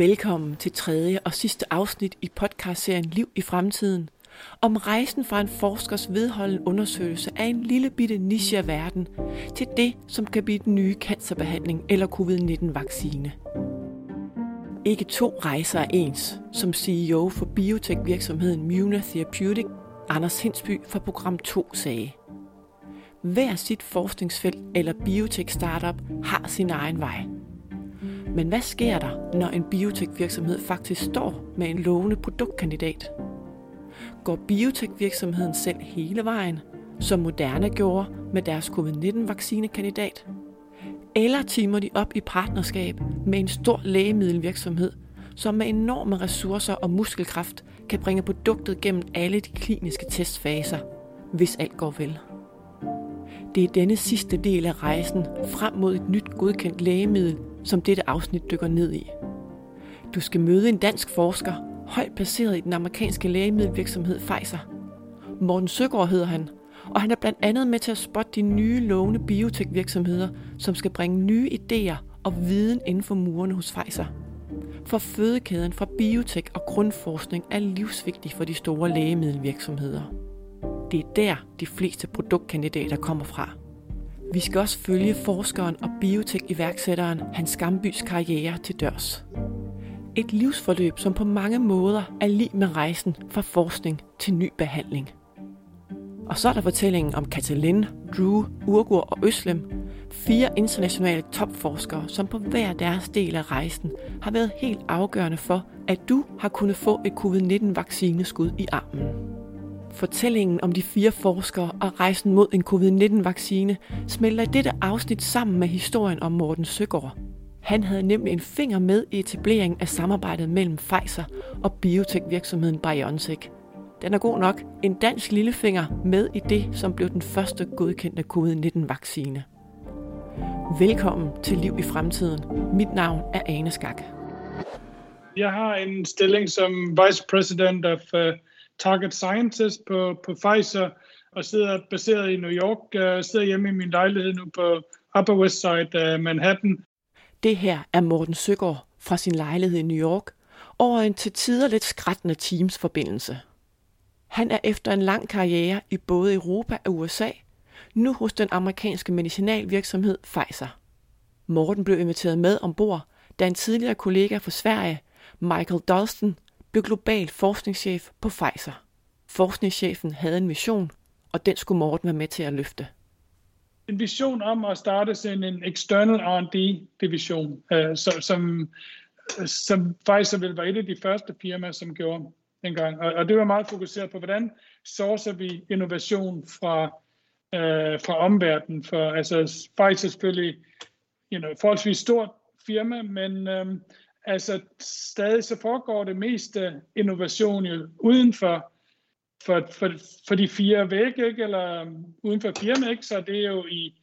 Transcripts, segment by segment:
Velkommen til tredje og sidste afsnit i podcastserien Liv i fremtiden. Om rejsen fra en forskers vedholdende undersøgelse af en lille bitte niche af verden til det, som kan blive den nye cancerbehandling eller covid-19-vaccine. Ikke to rejser er ens, som CEO for biotech-virksomheden Muna Therapeutic, Anders Hinsby fra program 2 sagde. Hver sit forskningsfelt eller biotech-startup har sin egen vej – men hvad sker der, når en biotech-virksomhed faktisk står med en lovende produktkandidat? Går biotech-virksomheden selv hele vejen, som Moderna gjorde med deres covid-19-vaccinekandidat? Eller timer de op i partnerskab med en stor lægemiddelvirksomhed, som med enorme ressourcer og muskelkraft kan bringe produktet gennem alle de kliniske testfaser, hvis alt går vel? Det er denne sidste del af rejsen frem mod et nyt godkendt lægemiddel, som dette afsnit dykker ned i. Du skal møde en dansk forsker, højt placeret i den amerikanske lægemiddelvirksomhed Pfizer. Morten Søgaard hedder han, og han er blandt andet med til at spotte de nye lovende biotech-virksomheder, som skal bringe nye idéer og viden inden for murene hos Pfizer. For fødekæden fra biotech og grundforskning er livsvigtig for de store lægemiddelvirksomheder. Det er der, de fleste produktkandidater kommer fra. Vi skal også følge forskeren og biotek-iværksætteren Hans Gambys karriere til dørs. Et livsforløb, som på mange måder er lige med rejsen fra forskning til ny behandling. Og så er der fortællingen om Katalin, Drew, Urgur og Øslem, fire internationale topforskere, som på hver deres del af rejsen har været helt afgørende for, at du har kunnet få et covid-19-vaccineskud i armen. Fortællingen om de fire forskere og rejsen mod en covid-19-vaccine smelter i dette afsnit sammen med historien om Morten Søgaard. Han havde nemlig en finger med i etableringen af samarbejdet mellem Pfizer og biotekvirksomheden BioNTech. Den er god nok. En dansk lillefinger med i det, som blev den første godkendte covid-19-vaccine. Velkommen til Liv i fremtiden. Mit navn er Ane Skak. Jeg har en stilling som Vice President of uh target scientist på, på Pfizer, og sidder baseret i New York, uh, sidder hjemme i min lejlighed nu på Upper West Side af Manhattan. Det her er Morten Søgaard fra sin lejlighed i New York, over en til tider lidt skrættende Teams-forbindelse. Han er efter en lang karriere i både Europa og USA, nu hos den amerikanske medicinalvirksomhed Pfizer. Morten blev inviteret med ombord, da en tidligere kollega fra Sverige, Michael Dalston, blev global forskningschef på Pfizer. Forskningschefen havde en mission, og den skulle Morten være med til at løfte. En vision om at starte sådan en external R&D-division, øh, som, som Pfizer ville være et af de første firmaer, som gjorde dengang. Og, og det var meget fokuseret på, hvordan sourcer vi innovation fra, øh, fra omverdenen. For altså, Pfizer er selvfølgelig you know, forholdsvis stort firma, men øh, altså stadig så foregår det meste øh, innovation jo uden for, for, for, for de fire vægge, ikke? eller øhm, uden for firma, ikke? så det er jo i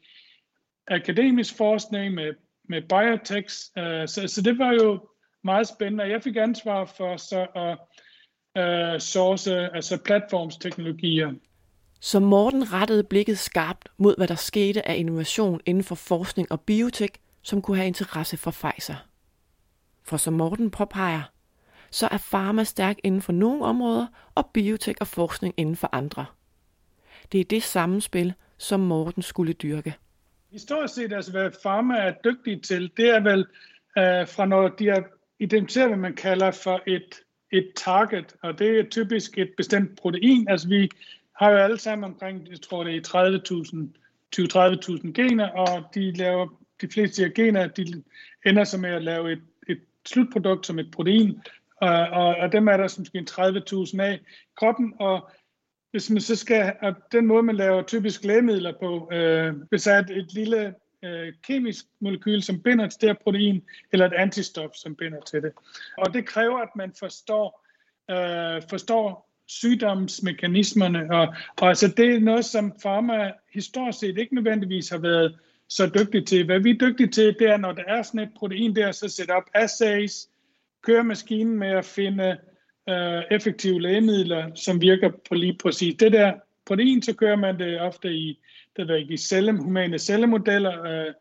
akademisk forskning med, med biotech, uh, øh, så, så det var jo meget spændende, jeg fik ansvar for så at uh, source, altså platformsteknologier. Så Morten rettede blikket skarpt mod, hvad der skete af innovation inden for forskning og biotek, som kunne have interesse for Pfizer. For som Morten påpeger, så er pharma stærk inden for nogle områder, og biotek og forskning inden for andre. Det er det sammenspil, som Morten skulle dyrke. Historisk set, altså hvad pharma er dygtig til, det er vel øh, fra når de har identificeret, hvad man kalder for et, et target, og det er typisk et bestemt protein. Altså vi har jo alle sammen omkring, jeg tror det er 30.000 20-30.000 gener, og de laver de fleste af gener, de ender så med at lave et slutprodukt som et protein, og, og, og dem er der som måske 30.000 af i kroppen, og hvis man så skal, og den måde man laver typisk lægemidler på, øh, hvis er et, et lille øh, kemisk molekyl, som binder til det her protein, eller et antistof, som binder til det. Og det kræver, at man forstår, øh, forstår sygdomsmekanismerne, og, og altså det er noget, som pharma historisk set ikke nødvendigvis har været så dygtige til. Hvad vi er dygtige til, det er, når der er sådan et protein der, så sætte op assays, køre maskinen med at finde øh, effektive lægemidler, som virker på lige præcis det der protein, så kører man det ofte i, det der, i celle, humane cellemodeller, øh,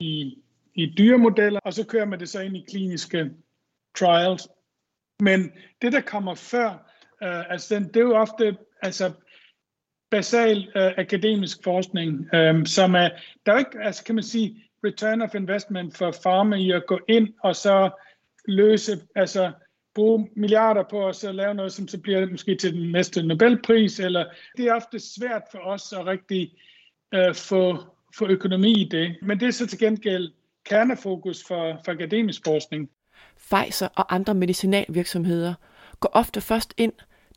i, i dyremodeller, og så kører man det så ind i kliniske trials. Men det, der kommer før, øh, altså det er jo ofte altså, basal øh, akademisk forskning, øh, som er, der er ikke, altså kan man sige, return of investment for pharma i at gå ind og så løse, altså bruge milliarder på at så lave noget, som så bliver måske til den næste Nobelpris, eller det er ofte svært for os at rigtig øh, få, få økonomi i det. Men det er så til gengæld kernefokus for, for akademisk forskning. Pfizer og andre medicinalvirksomheder går ofte først ind,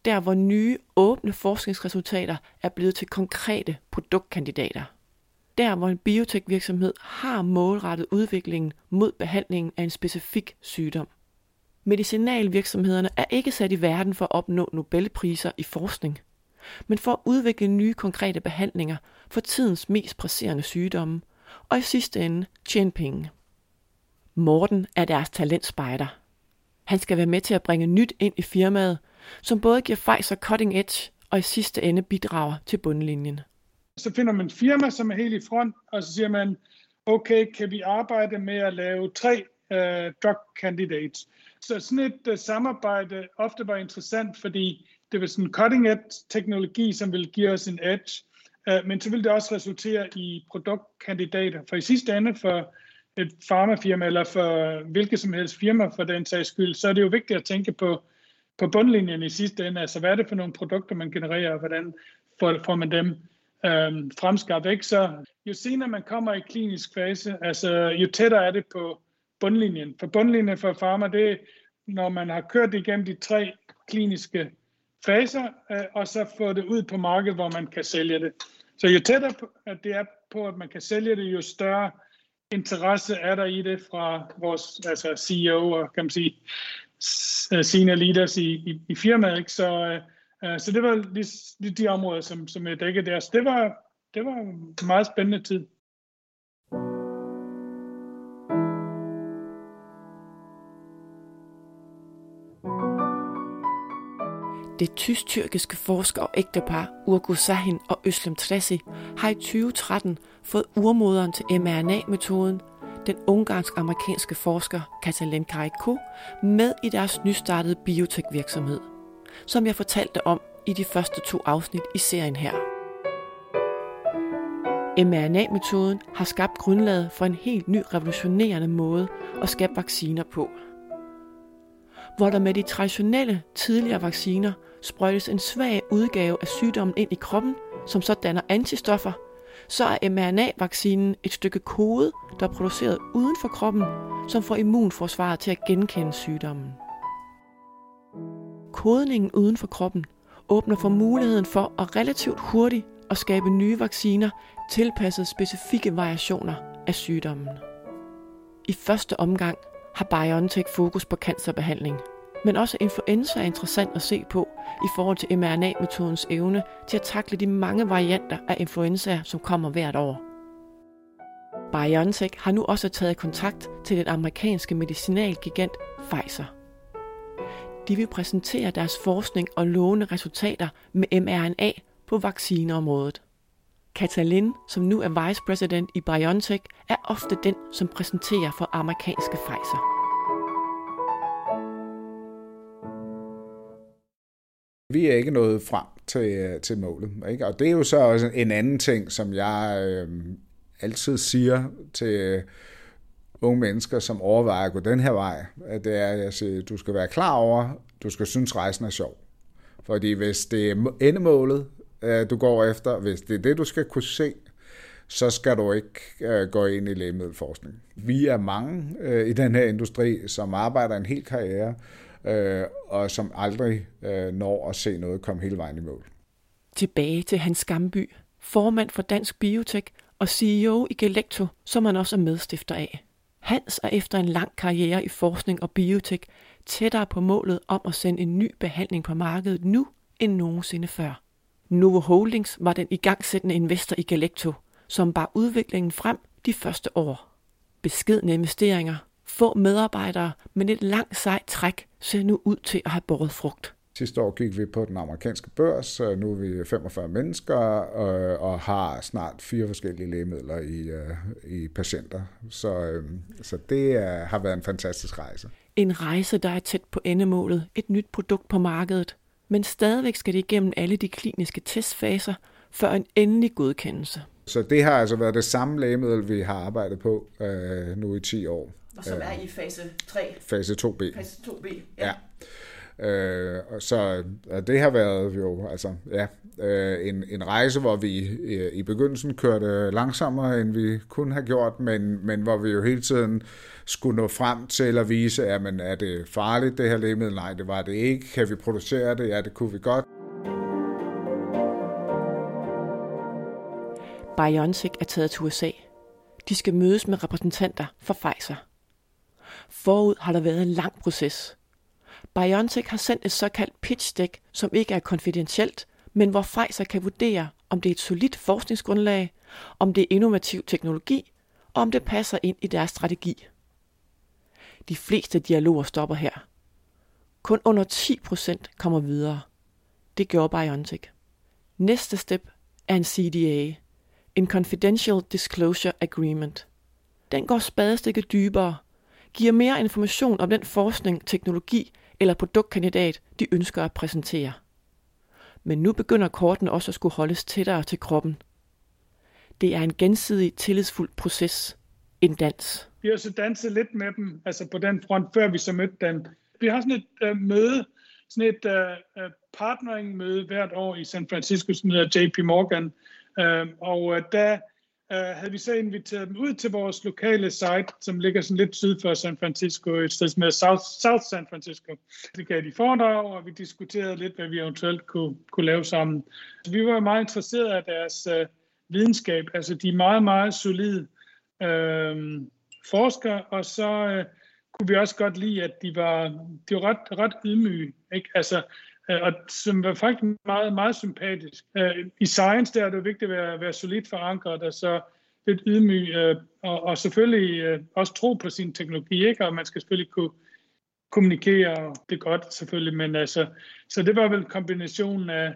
der hvor nye, åbne forskningsresultater er blevet til konkrete produktkandidater. Der hvor en biotekvirksomhed har målrettet udviklingen mod behandlingen af en specifik sygdom. Medicinalvirksomhederne er ikke sat i verden for at opnå Nobelpriser i forskning, men for at udvikle nye konkrete behandlinger for tidens mest presserende sygdomme, og i sidste ende tjene penge. Morten er deres talentspejder. Han skal være med til at bringe nyt ind i firmaet, som både giver Pfizer cutting edge og i sidste ende bidrager til bundlinjen. Så finder man firma, som er helt i front, og så siger man, okay, kan vi arbejde med at lave tre uh, drug candidates? Så sådan et uh, samarbejde ofte var interessant, fordi det var sådan cutting edge teknologi, som vil give os en edge, uh, men så vil det også resultere i produktkandidater. For i sidste ende for et farmafirma, eller for hvilket som helst firma for den sags skyld, så er det jo vigtigt at tænke på, på bundlinjen i sidste ende. Altså, hvad er det for nogle produkter, man genererer, og hvordan får, får man dem øhm, fremskabt? Ikke? Så jo senere man kommer i klinisk fase, altså, jo tættere er det på bundlinjen. For bundlinjen for farma, det er, når man har kørt igennem de tre kliniske faser, øh, og så få det ud på markedet, hvor man kan sælge det. Så jo tættere på, at det er på, at man kan sælge det, jo større interesse er der i det fra vores altså CEO og kan man sige Øh, senior leaders i, i, i firmaet. Ikke? Så, øh, øh, så det var lige, lige de områder, som, som jeg dækkede der. Så det var, det var en meget spændende tid. Det tysk-tyrkiske forsker og ægtepar Urgu Sahin og Øslem Tresi har i 2013 fået urmoderen til mRNA-metoden, den ungarsk-amerikanske forsker Katalin Kariko, med i deres nystartede biotekvirksomhed, som jeg fortalte om i de første to afsnit i serien her. mRNA-metoden har skabt grundlaget for en helt ny revolutionerende måde at skabe vacciner på – hvor der med de traditionelle tidligere vacciner sprøjtes en svag udgave af sygdommen ind i kroppen, som så danner antistoffer, så er mRNA-vaccinen et stykke kode, der er produceret uden for kroppen, som får immunforsvaret til at genkende sygdommen. Kodningen uden for kroppen åbner for muligheden for at relativt hurtigt at skabe nye vacciner tilpasset specifikke variationer af sygdommen. I første omgang har BioNTech fokus på cancerbehandling. Men også influenza er interessant at se på i forhold til mRNA-metodens evne til at takle de mange varianter af influenza, som kommer hvert år. BioNTech har nu også taget kontakt til den amerikanske medicinalgigant Pfizer. De vil præsentere deres forskning og lovende resultater med mRNA på vaccineområdet. Katalin, som nu er vice president i BioNTech, er ofte den, som præsenterer for amerikanske Pfizer. Vi er ikke nået frem til, øh, til målet. Ikke? Og det er jo så også en anden ting, som jeg øh, altid siger til øh, unge mennesker, som overvejer at gå den her vej, at det er, at jeg siger, du skal være klar over, du skal synes, rejsen er sjov. Fordi hvis det er endemålet, øh, du går efter, hvis det er det, du skal kunne se, så skal du ikke øh, gå ind i lægemiddelforskning. Vi er mange øh, i den her industri, som arbejder en hel karriere, øh, og som aldrig øh, når at se noget komme hele vejen i mål. Tilbage til Hans Skamby, formand for Dansk Biotek og CEO i Galecto, som han også er medstifter af. Hans er efter en lang karriere i forskning og biotek tættere på målet om at sende en ny behandling på markedet nu end nogensinde før. Novo Holdings var den igangsættende investor i Galecto, som bar udviklingen frem de første år. Beskedne investeringer, få medarbejdere, men et langt sejt træk ser nu ud til at have båret frugt. Sidste år gik vi på den amerikanske børs, nu er vi 45 mennesker og har snart fire forskellige lægemidler i, øh, i patienter. Så, øhm, så det har været en fantastisk rejse. En rejse, der er tæt på endemålet, et nyt produkt på markedet, men stadigvæk skal det igennem alle de kliniske testfaser, før en endelig godkendelse. Så det har altså været det samme lægemiddel, vi har arbejdet på øh, nu i 10 år. Og som er i fase 3? Fase 2B. Fase 2B, ja. ja. Øh, så og det har været jo altså ja, øh, en, en rejse, hvor vi i, i begyndelsen kørte langsommere, end vi kunne have gjort, men, men hvor vi jo hele tiden skulle nå frem til at vise, at men, er det farligt det her lægemiddel? Nej, det var det ikke. Kan vi producere det? Ja, det kunne vi godt. BioNTech er taget til USA. De skal mødes med repræsentanter for Pfizer. Forud har der været en lang proces. BioNTech har sendt et såkaldt pitch deck, som ikke er konfidentielt, men hvor Pfizer kan vurdere, om det er et solidt forskningsgrundlag, om det er innovativ teknologi, og om det passer ind i deres strategi. De fleste dialoger stopper her. Kun under 10% kommer videre. Det gjorde BioNTech. Næste step er en CDA, en Confidential Disclosure Agreement. Den går spadestikket dybere, giver mere information om den forskning, teknologi eller produktkandidat, de ønsker at præsentere. Men nu begynder kortene også at skulle holdes tættere til kroppen. Det er en gensidig tillidsfuld proces. En dans. Vi har så danset lidt med dem, altså på den front, før vi så mødte dem. Vi har sådan et øh, møde, sådan et øh, øh partnering-møde hvert år i San Francisco, som hedder JP Morgan. Øh, og øh, der uh, havde vi så inviteret dem ud til vores lokale site, som ligger sådan lidt syd for San Francisco, et sted som South, South San Francisco. Det gav de foredrag, og vi diskuterede lidt, hvad vi eventuelt kunne, kunne lave sammen. Så vi var meget interesserede af deres øh, videnskab. Altså, de er meget, meget solide øh, forskere, og så øh, kunne vi også godt lide, at de var, de var ret, ret ydmyge. Ikke? Altså, Øh, og som var faktisk meget, meget sympatisk. Øh, I science der er det vigtigt at være, være solidt forankret, og så lidt ydmyg, øh, og, og selvfølgelig også tro på sin teknologi, ikke? og man skal selvfølgelig kunne kommunikere det godt selvfølgelig, men altså, så det var vel kombinationen af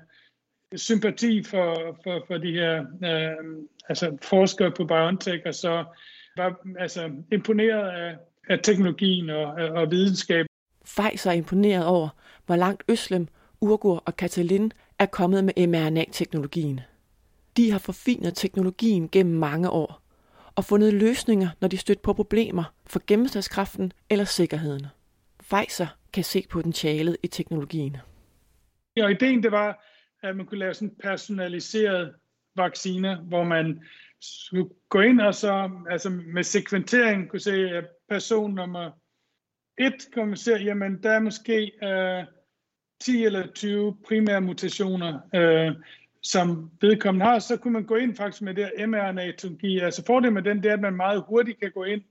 sympati for, for, for de her øh, altså forskere på BioNTech, og så var altså imponeret af, af teknologien og, og videnskab. Fejser er imponeret over, hvor langt Øslem Urgur og Katalin er kommet med mRNA-teknologien. De har forfinet teknologien gennem mange år og fundet løsninger, når de stødt på problemer for gennemslagskraften eller sikkerheden. Pfizer kan se potentialet i teknologien. Ja, og ideen det var, at man kunne lave sådan personaliseret vacciner, hvor man skulle gå ind og så altså med sekventering kunne se, at person nummer et kunne man se, jamen der er måske øh, 10 eller 20 primære mutationer, øh, som vedkommende har, så kunne man gå ind faktisk med det her mRNA-teknologi. Altså fordelen med den, det er, at man meget hurtigt kan gå ind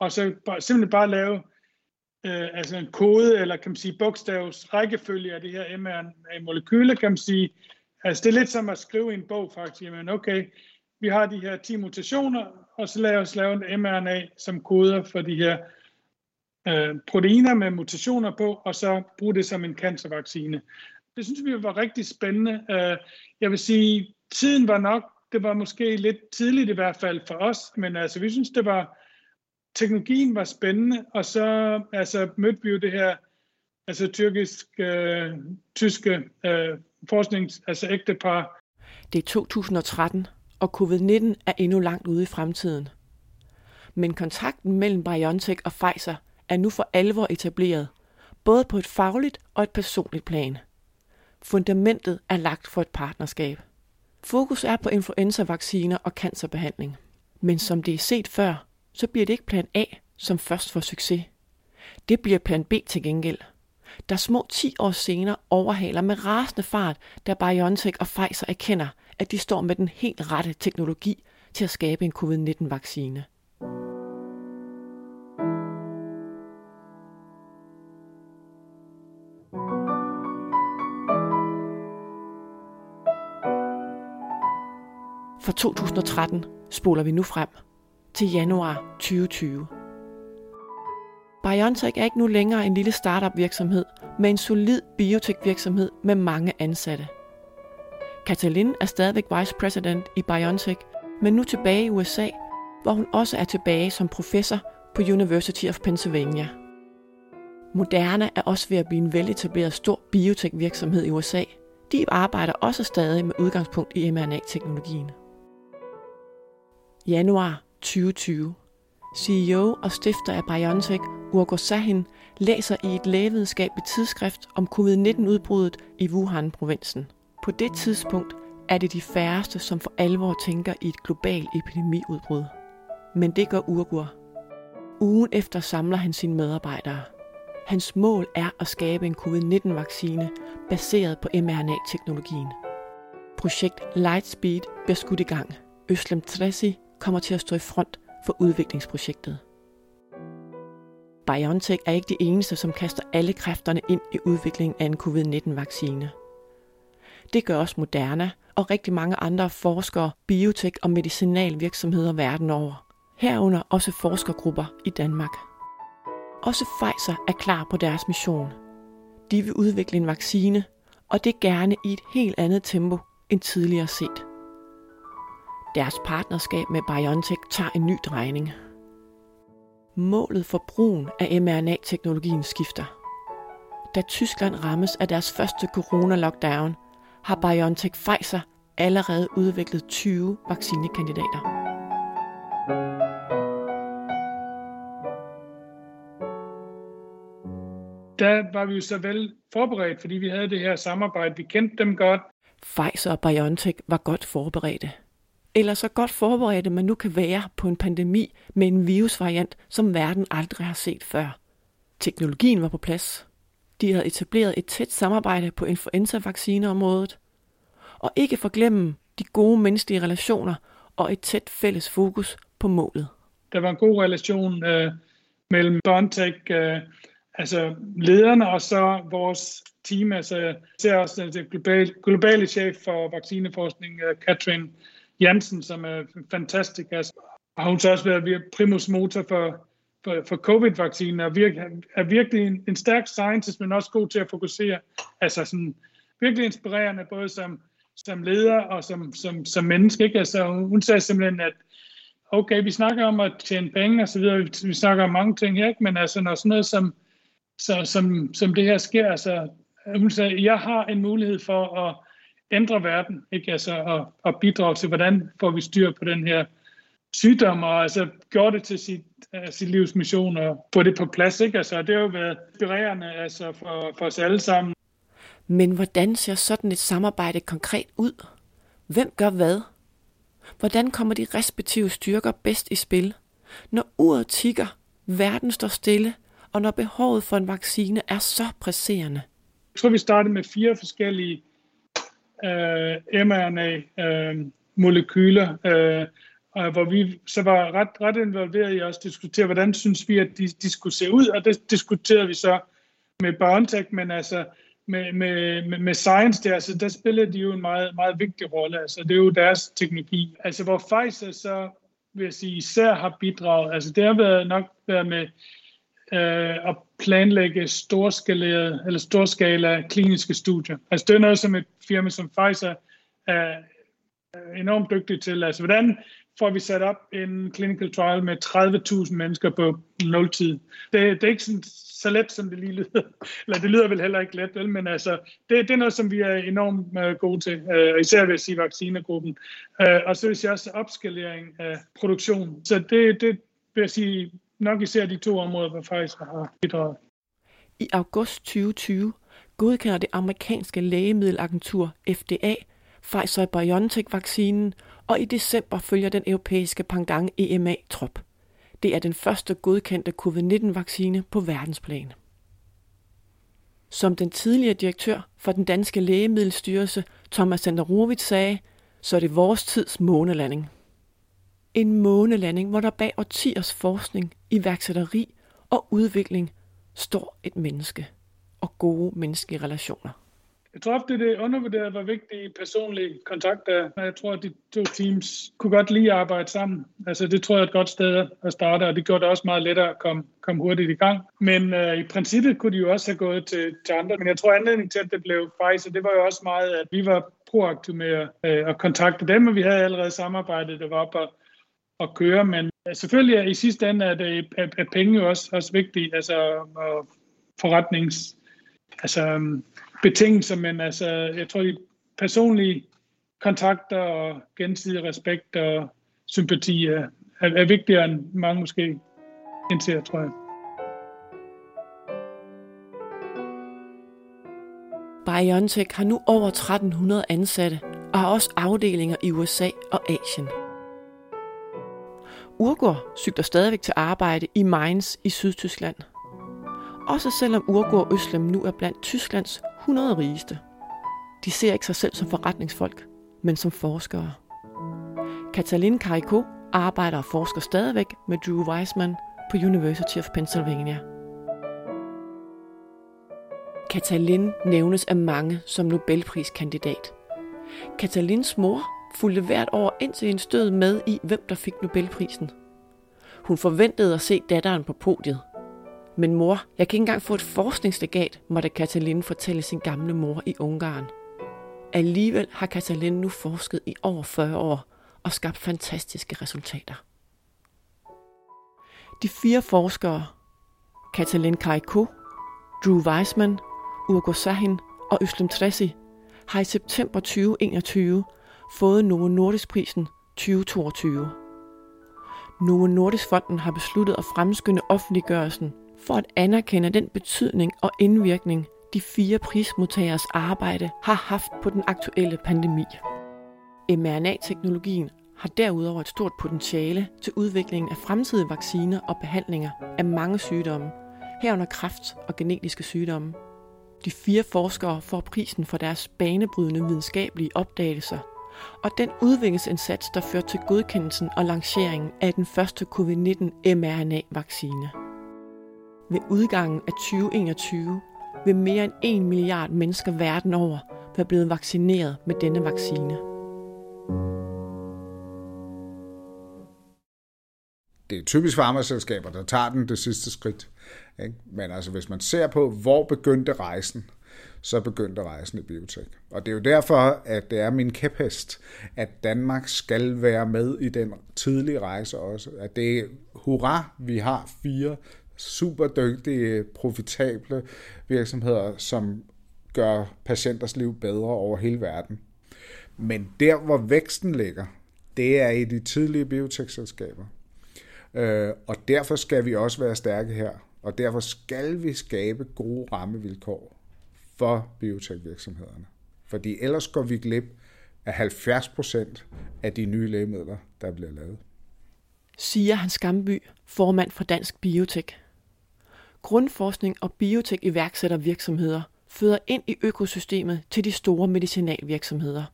og så bare, simpelthen bare lave øh, altså en kode, eller kan man sige bogstavs rækkefølge af det her mRNA-molekyle, kan man sige. Altså det er lidt som at skrive i en bog faktisk. Jamen okay, vi har de her 10 mutationer, og så lad os lave en mRNA som koder for de her øh, proteiner med mutationer på, og så bruge det som en cancervaccine. Det synes vi var rigtig spændende. Øh, jeg vil sige, tiden var nok, det var måske lidt tidligt i hvert fald for os, men altså vi synes, det var, teknologien var spændende, og så altså, mødte vi jo det her altså tyrkisk, øh, tyske øh, forsknings, altså ægtepar. Det er 2013, og covid-19 er endnu langt ude i fremtiden. Men kontakten mellem BioNTech og Pfizer er nu for alvor etableret, både på et fagligt og et personligt plan. Fundamentet er lagt for et partnerskab. Fokus er på influenza-vacciner og cancerbehandling. Men som det er set før, så bliver det ikke plan A, som først får succes. Det bliver plan B til gengæld. Der små 10 år senere overhaler med rasende fart, da BioNTech og Pfizer erkender, at de står med den helt rette teknologi til at skabe en covid-19-vaccine. 2013 spoler vi nu frem til januar 2020. BioNTech er ikke nu længere en lille startup virksomhed men en solid biotech virksomhed med mange ansatte. Katalin er stadigvæk vice president i BioNTech, men nu tilbage i USA, hvor hun også er tilbage som professor på University of Pennsylvania. Moderna er også ved at blive en veletableret stor biotech virksomhed i USA. De arbejder også stadig med udgangspunkt i mRNA-teknologien. Januar 2020. CEO og stifter af BioNTech, Urgo Sahin, læser i et lægevidenskabeligt tidsskrift om covid-19-udbruddet i Wuhan-provinsen. På det tidspunkt er det de færreste, som for alvor tænker i et globalt epidemiudbrud. Men det gør Urgur. Ugen efter samler han sine medarbejdere. Hans mål er at skabe en covid-19-vaccine baseret på mRNA-teknologien. Projekt Lightspeed bliver skudt i gang. Øslem Tressi kommer til at stå i front for udviklingsprojektet. BioNTech er ikke de eneste, som kaster alle kræfterne ind i udviklingen af en covid-19-vaccine. Det gør også Moderna og rigtig mange andre forskere, biotek og medicinalvirksomheder verden over. Herunder også forskergrupper i Danmark. Også Pfizer er klar på deres mission. De vil udvikle en vaccine, og det gerne i et helt andet tempo end tidligere set. Deres partnerskab med BioNTech tager en ny drejning. Målet for brugen af mRNA-teknologien skifter. Da Tyskland rammes af deres første corona-lockdown, har BioNTech Pfizer allerede udviklet 20 vaccinekandidater. Der var vi jo så vel forberedt, fordi vi havde det her samarbejde. Vi kendte dem godt. Pfizer og BioNTech var godt forberedte. Eller så godt forberedte man nu kan være på en pandemi med en virusvariant, som verden aldrig har set før. Teknologien var på plads. De havde etableret et tæt samarbejde på influenza-vaccineområdet. Og ikke forglemme de gode menneskelige relationer og et tæt fælles fokus på målet. Der var en god relation øh, mellem BioNTech, øh, altså lederne og så vores team. Altså, ser også den globale, globale chef for vaccineforskning, øh, Katrin Jansen, som er fantastisk. Altså, og hun så også været primus motor for, for, for covid-vaccinen, og virke, er virkelig en, en stærk scientist, men også god til at fokusere. Altså sådan virkelig inspirerende, både som, som leder og som, som, som menneske. Ikke? Altså, hun sagde simpelthen, at okay, vi snakker om at tjene penge og så videre, vi, vi snakker om mange ting her, ikke? men altså når sådan noget som, så, som, som det her sker, altså hun sagde, jeg har en mulighed for at ændre verden, ikke? Altså, og, og bidrage til, hvordan får vi styr på den her sygdom, og altså gjorde det til sit, uh, sit livs mission og få det på plads. Ikke? Altså, det har jo været inspirerende altså, for, for os alle sammen. Men hvordan ser sådan et samarbejde konkret ud? Hvem gør hvad? Hvordan kommer de respektive styrker bedst i spil? Når uret tigger, verden står stille, og når behovet for en vaccine er så presserende. Jeg tror, vi startede med fire forskellige øh, mRNA-molekyler, øh, øh, hvor vi så var ret, ret involveret i at også diskutere, hvordan synes vi, at de, de skulle se ud, og det diskuterede vi så med BioNTech, men altså med, med, med, med science der, så der spiller de jo en meget, meget vigtig rolle, altså det er jo deres teknologi. Altså hvor Pfizer så, vil jeg sige, især har bidraget, altså det har været nok været med øh, at planlægge storskala, eller storskala kliniske studier. Altså det er noget, som et firma som Pfizer er enormt dygtig til. Altså hvordan får vi sat op en clinical trial med 30.000 mennesker på nul tid. Det, det er ikke sådan, så let, som det lige lyder. Eller det lyder vel heller ikke let, vel? men altså, det, det er noget, som vi er enormt øh, gode til, øh, især ved at sige vaccinegruppen. Øh, og så vil jeg sige også opskalering af produktion. Så det, det vil jeg sige, nok især de to områder, hvor Pfizer har bidraget. I august 2020 godkender det amerikanske lægemiddelagentur FDA Pfizer-BioNTech-vaccinen, og i december følger den europæiske pendant EMA trop. Det er den første godkendte covid-19-vaccine på verdensplan. Som den tidligere direktør for den danske lægemiddelstyrelse, Thomas Sanderovic, sagde, så er det vores tids månelanding. En månelanding, hvor der bag årtiers forskning, iværksætteri og udvikling står et menneske og gode menneskelige relationer. Jeg tror ofte, det er var hvor vigtig personlig kontakt er. Jeg tror, at de to teams kunne godt lige arbejde sammen. Altså, det tror jeg er et godt sted at starte, og det gjorde det også meget lettere at komme, komme hurtigt i gang. Men øh, i princippet kunne de jo også have gået til, til andre. Men jeg tror, anledningen til, at det blev Pfizer, det var jo også meget, at vi var proaktive med at, øh, at kontakte dem, og vi havde allerede samarbejdet, der var op og, at køre. Men øh, selvfølgelig i sidste ende er, det, er, er penge jo også, også vigtige. Altså, forretnings altså, øhm, betingelser, men altså, jeg tror, de personlige kontakter og gensidig respekt og sympati er, er, er vigtigere end mange måske indtil, tror jeg. BioNTech har nu over 1300 ansatte og har også afdelinger i USA og Asien. Urgur cykler stadigvæk til arbejde i Mainz i Sydtyskland. Også selvom Urgur Øslem nu er blandt Tysklands 100 rigeste. De ser ikke sig selv som forretningsfolk, men som forskere. Katalin Kariko arbejder og forsker stadigvæk med Drew Weissman på University of Pennsylvania. Katalin nævnes af mange som Nobelpriskandidat. Katalins mor fulgte hvert år indtil hendes stød med i, hvem der fik Nobelprisen. Hun forventede at se datteren på podiet. Men mor, jeg kan ikke engang få et forskningslegat, måtte Katalin fortælle sin gamle mor i Ungarn. Alligevel har Katalin nu forsket i over 40 år og skabt fantastiske resultater. De fire forskere, Katalin Kaiko, Drew Weissman, Urgo Sahin og Øslem Tressi, har i september 2021 fået Novo Nordisk prisen 2022. Novo Nordisk Fonden har besluttet at fremskynde offentliggørelsen for at anerkende den betydning og indvirkning, de fire prismodtageres arbejde har haft på den aktuelle pandemi. mRNA-teknologien har derudover et stort potentiale til udviklingen af fremtidige vacciner og behandlinger af mange sygdomme, herunder kræft og genetiske sygdomme. De fire forskere får prisen for deres banebrydende videnskabelige opdagelser, og den udviklingsindsats, der førte til godkendelsen og lanceringen af den første covid-19 mRNA-vaccine. Ved udgangen af 2021 vil mere end 1 milliard mennesker verden over være blevet vaccineret med denne vaccine. Det er typisk farmaselskaber, der tager den det sidste skridt. Ikke? Men altså, hvis man ser på, hvor begyndte rejsen, så begyndte rejsen i biotek. Og det er jo derfor, at det er min kæphest, at Danmark skal være med i den tidlige rejse også. At det er hurra, vi har fire super dygtige, profitable virksomheder, som gør patienters liv bedre over hele verden. Men der, hvor væksten ligger, det er i de tidlige biotekselskaber. Øh, og derfor skal vi også være stærke her. Og derfor skal vi skabe gode rammevilkår for biotekvirksomhederne. Fordi ellers går vi glip af 70 procent af de nye lægemidler, der bliver lavet. Siger Hans Skamby, formand for Dansk Biotek. Grundforskning og biotek iværksætter virksomheder føder ind i økosystemet til de store medicinalvirksomheder.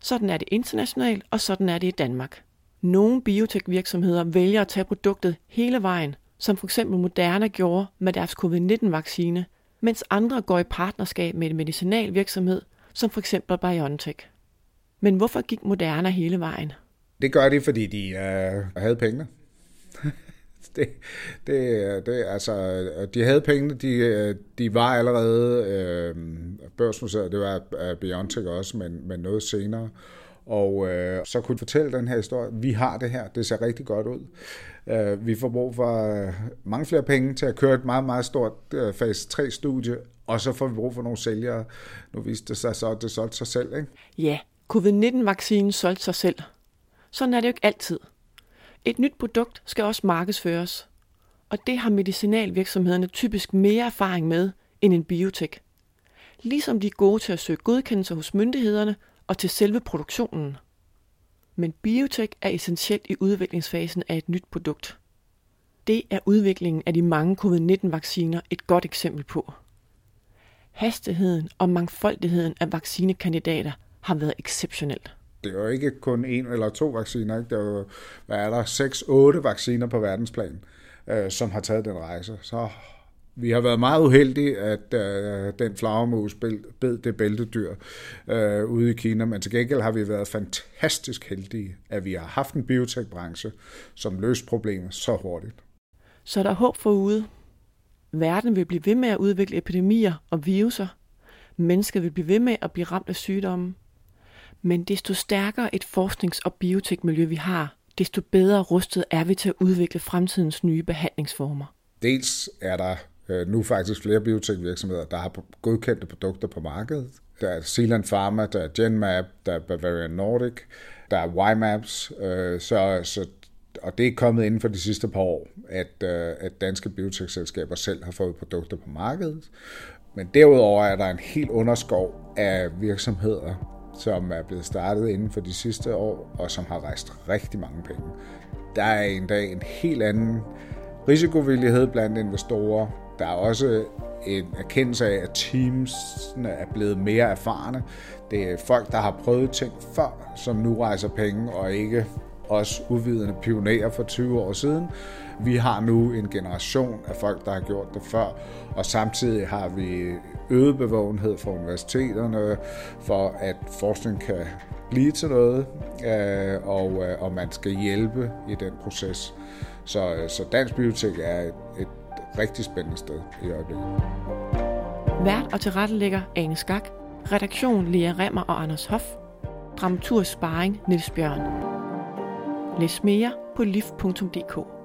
Sådan er det internationalt, og sådan er det i Danmark. Nogle biotekvirksomheder vælger at tage produktet hele vejen, som for eksempel Moderna gjorde med deres covid-19-vaccine, mens andre går i partnerskab med en medicinalvirksomhed, som for eksempel BioNTech. Men hvorfor gik Moderna hele vejen? Det gør de, fordi de øh, havde penge. det, det, det, altså, øh, de havde pengene, de, øh, de var allerede øh, børsnoteret, det var øh, BioNTech også, men, men noget senere. Og øh, så kunne fortælle den her historie. Vi har det her, det ser rigtig godt ud. Øh, vi får brug for øh, mange flere penge til at køre et meget, meget stort øh, fase 3-studie, og så får vi brug for nogle sælgere. Nu viste det sig så, at det solgte sig selv, ikke? Ja, covid-19-vaccinen solgte sig selv. Sådan er det jo ikke altid. Et nyt produkt skal også markedsføres, og det har medicinalvirksomhederne typisk mere erfaring med end en biotek. Ligesom de er gode til at søge godkendelse hos myndighederne og til selve produktionen. Men biotek er essentielt i udviklingsfasen af et nyt produkt. Det er udviklingen af de mange covid-19-vacciner et godt eksempel på. Hastigheden og mangfoldigheden af vaccinekandidater har været exceptionel det er jo ikke kun en eller to vacciner, ikke? Det er jo, hvad er der, seks, otte vacciner på verdensplan, øh, som har taget den rejse. Så vi har været meget uheldige, at øh, den flagermus bed det bæltedyr øh, ude i Kina, men til gengæld har vi været fantastisk heldige, at vi har haft en biotekbranche, som løste problemet så hurtigt. Så der er håb forude. Verden vil blive ved med at udvikle epidemier og viruser. Mennesker vil blive ved med at blive ramt af sygdomme. Men desto stærkere et forsknings- og biotekmiljø vi har, desto bedre rustet er vi til at udvikle fremtidens nye behandlingsformer. Dels er der Øh, nu faktisk flere biotekvirksomheder, der har godkendte produkter på markedet. Der er Zealand Pharma, der er Genmap, der er Bavarian Nordic, der er YMAPS, øh, så, så og det er kommet inden for de sidste par år, at, øh, at danske biotekselskaber selv har fået produkter på markedet. Men derudover er der en helt underskov af virksomheder, som er blevet startet inden for de sidste år, og som har rejst rigtig mange penge. Der er en dag en helt anden risikovillighed blandt investorer. Der er også en erkendelse af, at teamsene er blevet mere erfarne. Det er folk, der har prøvet ting før, som nu rejser penge, og ikke os uvidende pionerer for 20 år siden. Vi har nu en generation af folk, der har gjort det før, og samtidig har vi øget bevågenhed fra universiteterne, for at forskning kan blive til noget, øh, og, øh, og man skal hjælpe i den proces. Så, øh, så Dansk Bibliotek er et, et rigtig spændende sted i øjeblikket. Vært og tilrettelægger Ane Skak, redaktion Lea Remmer og Anders Hoff, dramaturg sparring Niels Bjørn. Læs mere på lift.dk.